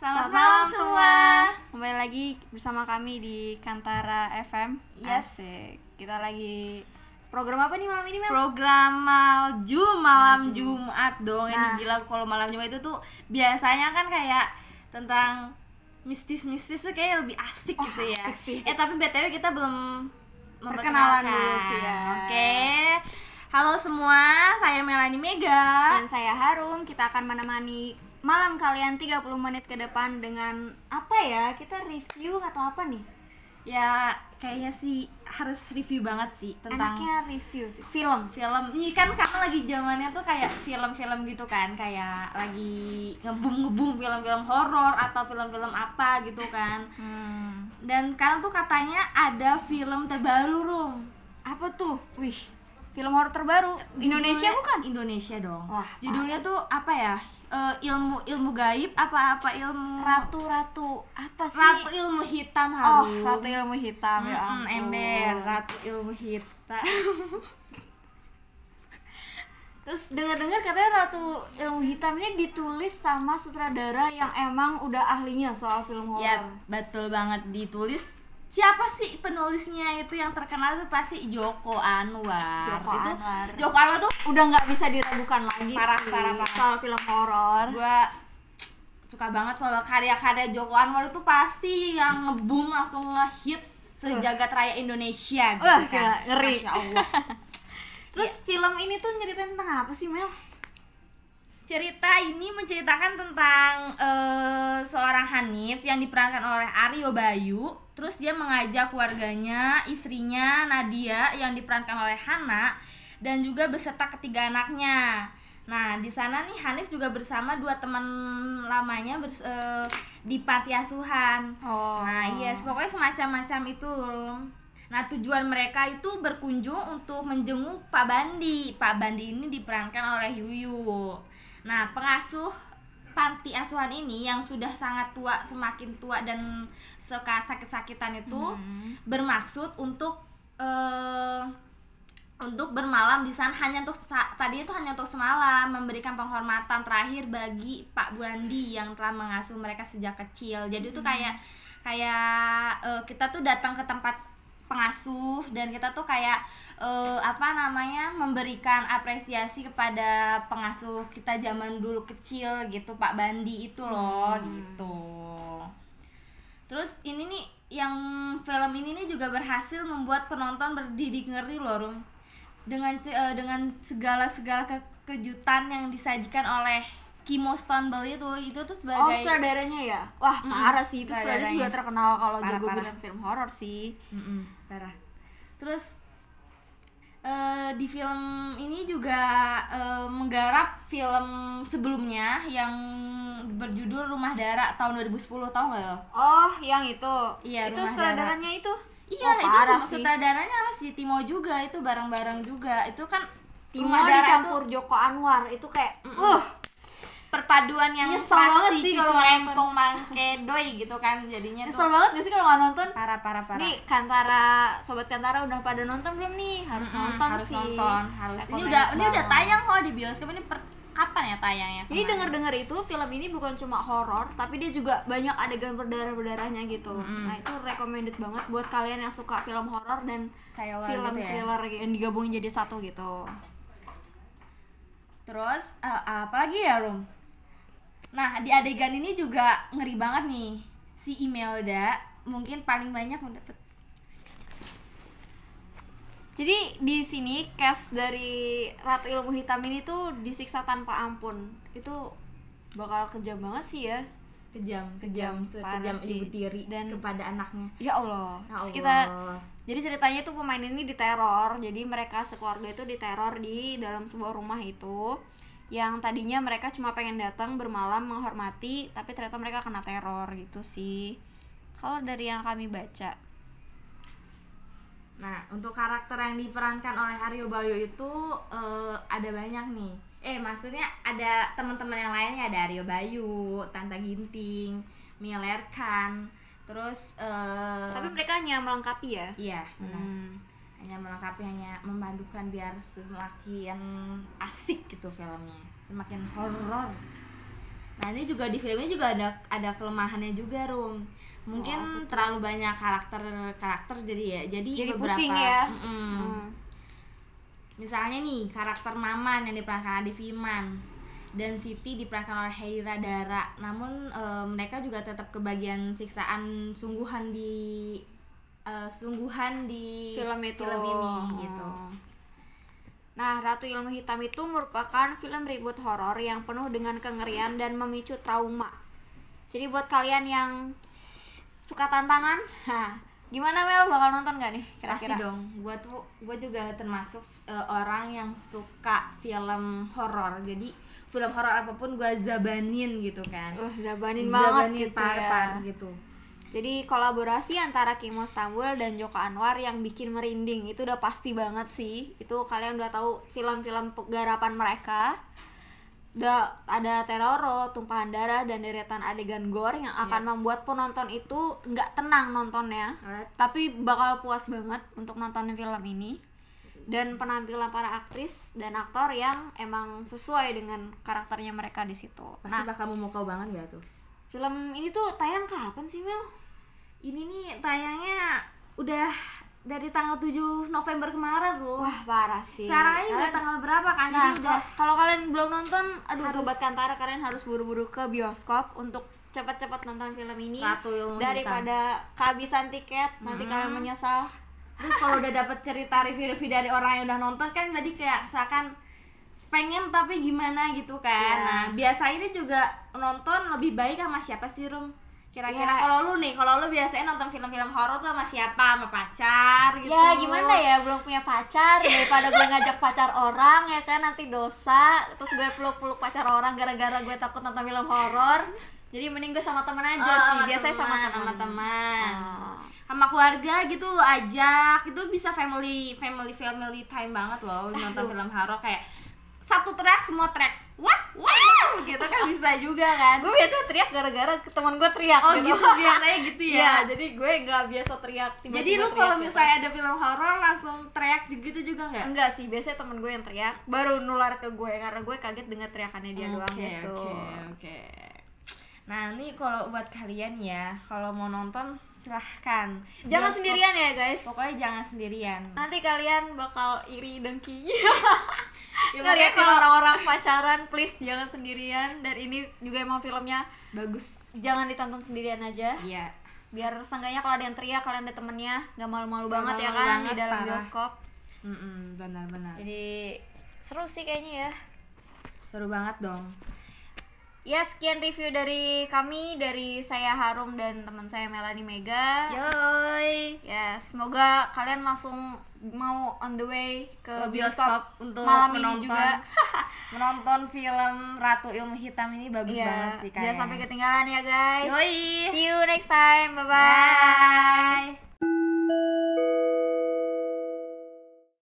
Selamat, malam semua. Kembali lagi bersama kami di Kantara FM. Yes. Asik. Kita lagi program apa nih malam ini, Mel? program Malju malam Jumat dong Nah. ini gila kalau malam Jumat itu tuh biasanya kan kayak tentang mistis-mistis tuh kayak lebih asik Oh, gitu ya asik sih. eh tapi btw kita belum Perkenalan dulu sih ya. oke halo semua saya Melani Mega Dan saya Harum, kita akan menemani malam kalian 30 menit ke depan dengan apa ya? Kita review atau apa nih? ya kayaknya sih harus review banget sih tentang Enaknya review sih. Film. film ini kan karena lagi zamannya tuh kayak film-film gitu kan kayak lagi ngebum ngebum film-film horor atau film-film apa gitu kan Hmm. dan sekarang tuh katanya ada film terbaru rum Apa tuh? Wih, film horor terbaru. Indonesia Judulnya- bukan? Indonesia dong Wah, judulnya tuh apa ya Eh, ilmu ilmu gaib apa apa ilmu Ratu-ratu apa sih? ratu ilmu hitam Oh, harum Ratu Ilmu Hitam ya Mm-mm, ampun. ember ratu ilmu hitam Terus dengar-dengar katanya Ratu Ilmu Hitam ini ditulis sama sutradara yang emang udah ahlinya soal film horor. Ya betul banget ditulis siapa sih penulisnya itu yang terkenal tuh pasti Joko Anwar. Joko itu Anwar. Joko Anwar tuh Udah nggak bisa diragukan lagi Parah, sih parah, parah. soal film horor. gua suka banget kalau karya-karya Joko Anwar itu pasti yang ngebum langsung ngehits sejagat raya Indonesia gitu Wah, kan. gila, ngeri. Masya Allah. Terus film ini tuh nyeritain tentang apa sih Mel? Cerita ini menceritakan tentang eh, seorang Hanif yang diperankan oleh Aryo Bayu. Terus dia mengajak keluarganya, istrinya Nadia yang diperankan oleh Hana dan juga beserta ketiga anaknya. Nah, di sana nih Hanif juga bersama dua teman lamanya bers- eh, di panti asuhan. Oh. Nah, yes, pokoknya semacam-macam itu. Nah, tujuan mereka itu berkunjung untuk menjenguk Pak Bandi. Pak Bandi ini diperankan oleh Yuyu. Nah, pengasuh panti asuhan ini yang sudah sangat tua, semakin tua dan suka sakit-sakitan itu Hmm. bermaksud untuk eh untuk bermalam di sana. Hanya untuk tadi itu hanya untuk semalam memberikan penghormatan terakhir bagi Pak Buandi yang telah mengasuh mereka sejak kecil. Jadi itu kayak kayak eh, kita tuh datang ke tempat pengasuh dan kita tuh kayak eh, apa namanya memberikan apresiasi kepada pengasuh kita zaman dulu kecil gitu Pak Bandi itu loh gitu terus ini nih yang film ini nih juga berhasil membuat penonton berdiri ngeri loh Rum dengan eh, dengan segala segala ke- kejutan yang disajikan oleh Kimo Stonebell itu itu tuh Oh, sebagai sutradaranya ya? Wah, parah sih. Itu sutradara juga terkenal kalau jago bilang film horor sih. Mm-mm, parah terus eh, di film ini juga eh, menggarap film sebelumnya yang berjudul Rumah Dara tahun 2010 tau gak lo? Oh, yang itu. Iya, itu sutradaranya itu. Iya, Oh, itu sih. sutradaranya sama si Timo juga, itu bareng-bareng juga. Itu kan Timo dicampur tuh Joko Anwar itu kayak uh perpaduan yang Nyesel banget sih kalau nonton. rempong mangkedoy gitu kan jadinya nyesel tuh banget gak sih kalau nggak nonton parah parah parah. nih Kantara sobat Kantara udah pada nonton belum nih harus Mm-mm, nonton harus sih nonton, harus. Ini udah ini udah banget. tayang kok di bioskop ini per, kapan ya tayangnya? jadi kemarin? dengar-dengar itu film ini bukan cuma horor tapi dia juga banyak adegan berdarah-berdarahnya gitu nah itu recommended banget buat kalian yang suka film horor dan Thriller film gitu ya? thriller yang digabungin jadi satu gitu Terus eh, apa lagi ya, Rum? Nah, di adegan ini juga ngeri banget nih. Si Imelda mungkin paling banyak mendapat Jadi di sini cast dari Ratu Ilmu Hitam ini tuh disiksa tanpa ampun. Itu bakal kejam banget sih ya. kejam, Kejam, kejam, ibu tiri Dan- kepada anaknya. Ya Allah. Ya Terus Allah. kita jadi ceritanya tuh pemain ini diteror. Jadi mereka sekeluarga itu diteror di dalam sebuah rumah itu. Yang tadinya mereka cuma pengen datang bermalam menghormati, tapi ternyata mereka kena teror gitu sih. Kalau dari yang kami baca. Nah, untuk karakter yang diperankan oleh Aryo Bayu itu eh, ada banyak nih. Eh, maksudnya ada teman-teman yang lainnya ada Aryo Bayu, Tanta Ginting, Miler Khan, terus eh, Tapi mereka hanya melengkapi ya. iya, benar. Hmm. Hanya melengkapi hanya memadukan biar semakin asik gitu filmnya semakin horor Nah ini juga di filmnya juga ada ada kelemahannya juga rum. Mungkin terlalu banyak karakter karakter jadi ya jadi, Jadi beberapa pusing ya. Mm-mm. Hmm. Misalnya nih karakter Maman yang diperankan Adi Firman dan Siti diperankan oleh Heira Dara. Namun eh, mereka juga tetap kebagian siksaan sungguhan di eh, sungguhan di film itu film ini gitu. Nah, Ratu Ilmu Hitam itu merupakan film ribut horor yang penuh dengan kengerian dan memicu trauma. Jadi buat kalian yang suka tantangan, nah, gimana Mel bakal nonton gak nih Pasti kira-kira? dong. Gua tuh gua juga termasuk eh, orang yang suka film horor. Jadi film horor apa pun gua zabanin gitu kan. Uh, zabanin banget Zabanin gitu par-par ya. gitu. Jadi kolaborasi antara Kimo Stambul dan Joko Anwar yang bikin merinding itu udah pasti banget sih. Itu kalian udah tahu film-film garapan mereka. Udah ada teroro, tumpahan darah dan deretan adegan gore yang akan membuat penonton itu nggak tenang nontonnya. Let's- Tapi bakal puas banget untuk nontonin film ini. Dan penampilan para aktris dan aktor yang emang sesuai dengan karakternya mereka di situ. Pasti Nah, bakal memukau banget gak tuh? Film ini tuh tayang kapan sih Mel? Ini nih tayangnya udah dari tanggal 7 November kemarin loh. Wah parah sih. Sekarang aja udah tanggal berapa kan? Nah, udah kalau- kalian belum nonton, aduh Harus- sobat kantara kalian harus buru-buru ke bioskop untuk cepat-cepat nonton film ini Ratu Ilmu daripada kehabisan tiket nanti kalian menyesal. terus kalau udah dapet cerita review-review dari orang yang udah nonton kan tadi kayak misalkan pengen tapi gimana gitu kan. Iya. Nah, biasa ini juga nonton lebih baik sama siapa sih Rum? Kira-kira Ya. kalau lu nih, kalau lu biasanya nonton film-film horor tuh sama siapa? Sama pacar gitu. Ya gimana ya belum punya pacar daripada gue ngajak pacar orang ya kan nanti dosa terus gue peluk-peluk pacar orang gara-gara gue takut nonton film horor. Jadi mending gue sama temen aja Oh, sih. sama Biasanya sama teman, temen. sama teman. Ah. sama keluarga gitu lo ajak itu bisa family family family time banget loh nonton film horor kayak satu track semua track wah wah gitu kan bisa juga kan. Gue biasa teriak gara-gara temen gue teriak oh gitu. biasanya gitu ya? Iya, jadi gue nggak biasa teriak jadi lu teriak kalau gitu. misalnya ada film horor langsung teriak gitu juga nggak? Enggak sih, biasanya temen gue yang teriak Baru nular ke gue, karena gue kaget dengar teriakannya dia doang Oke, gitu. oke oke nah ini kalau buat kalian ya kalau mau nonton silahkan. Jangan Bioskop- sendirian ya guys. pokoknya jangan sendirian. Nanti kalian bakal iri dengki. Ya, Ngeliatin pokoknya kalau- orang-orang pacaran, please jangan sendirian. Dan ini juga emang filmnya bagus. Jangan ditonton sendirian aja. Iya. Biar seenggaknya kalau ada yang teriak, kalian ada temennya Gak malu-malu Nggak banget ya malu kan banget, di dalam parah. bioskop. Mm-mm, benar-benar. Jadi seru sih kayaknya ya. Seru banget dong Ya sekian review dari kami Dari saya Harum dan teman saya Melanie Mega Yoi Ya, semoga kalian langsung mau on the way ke, ke bioskop, bioskop untuk malam menonton ini juga. menonton film Ratu Ilmu Hitam ini bagus Iya, banget sih kayaknya. Jangan sampai ketinggalan ya guys. Yoi. See you next time. Bye bye. Bye.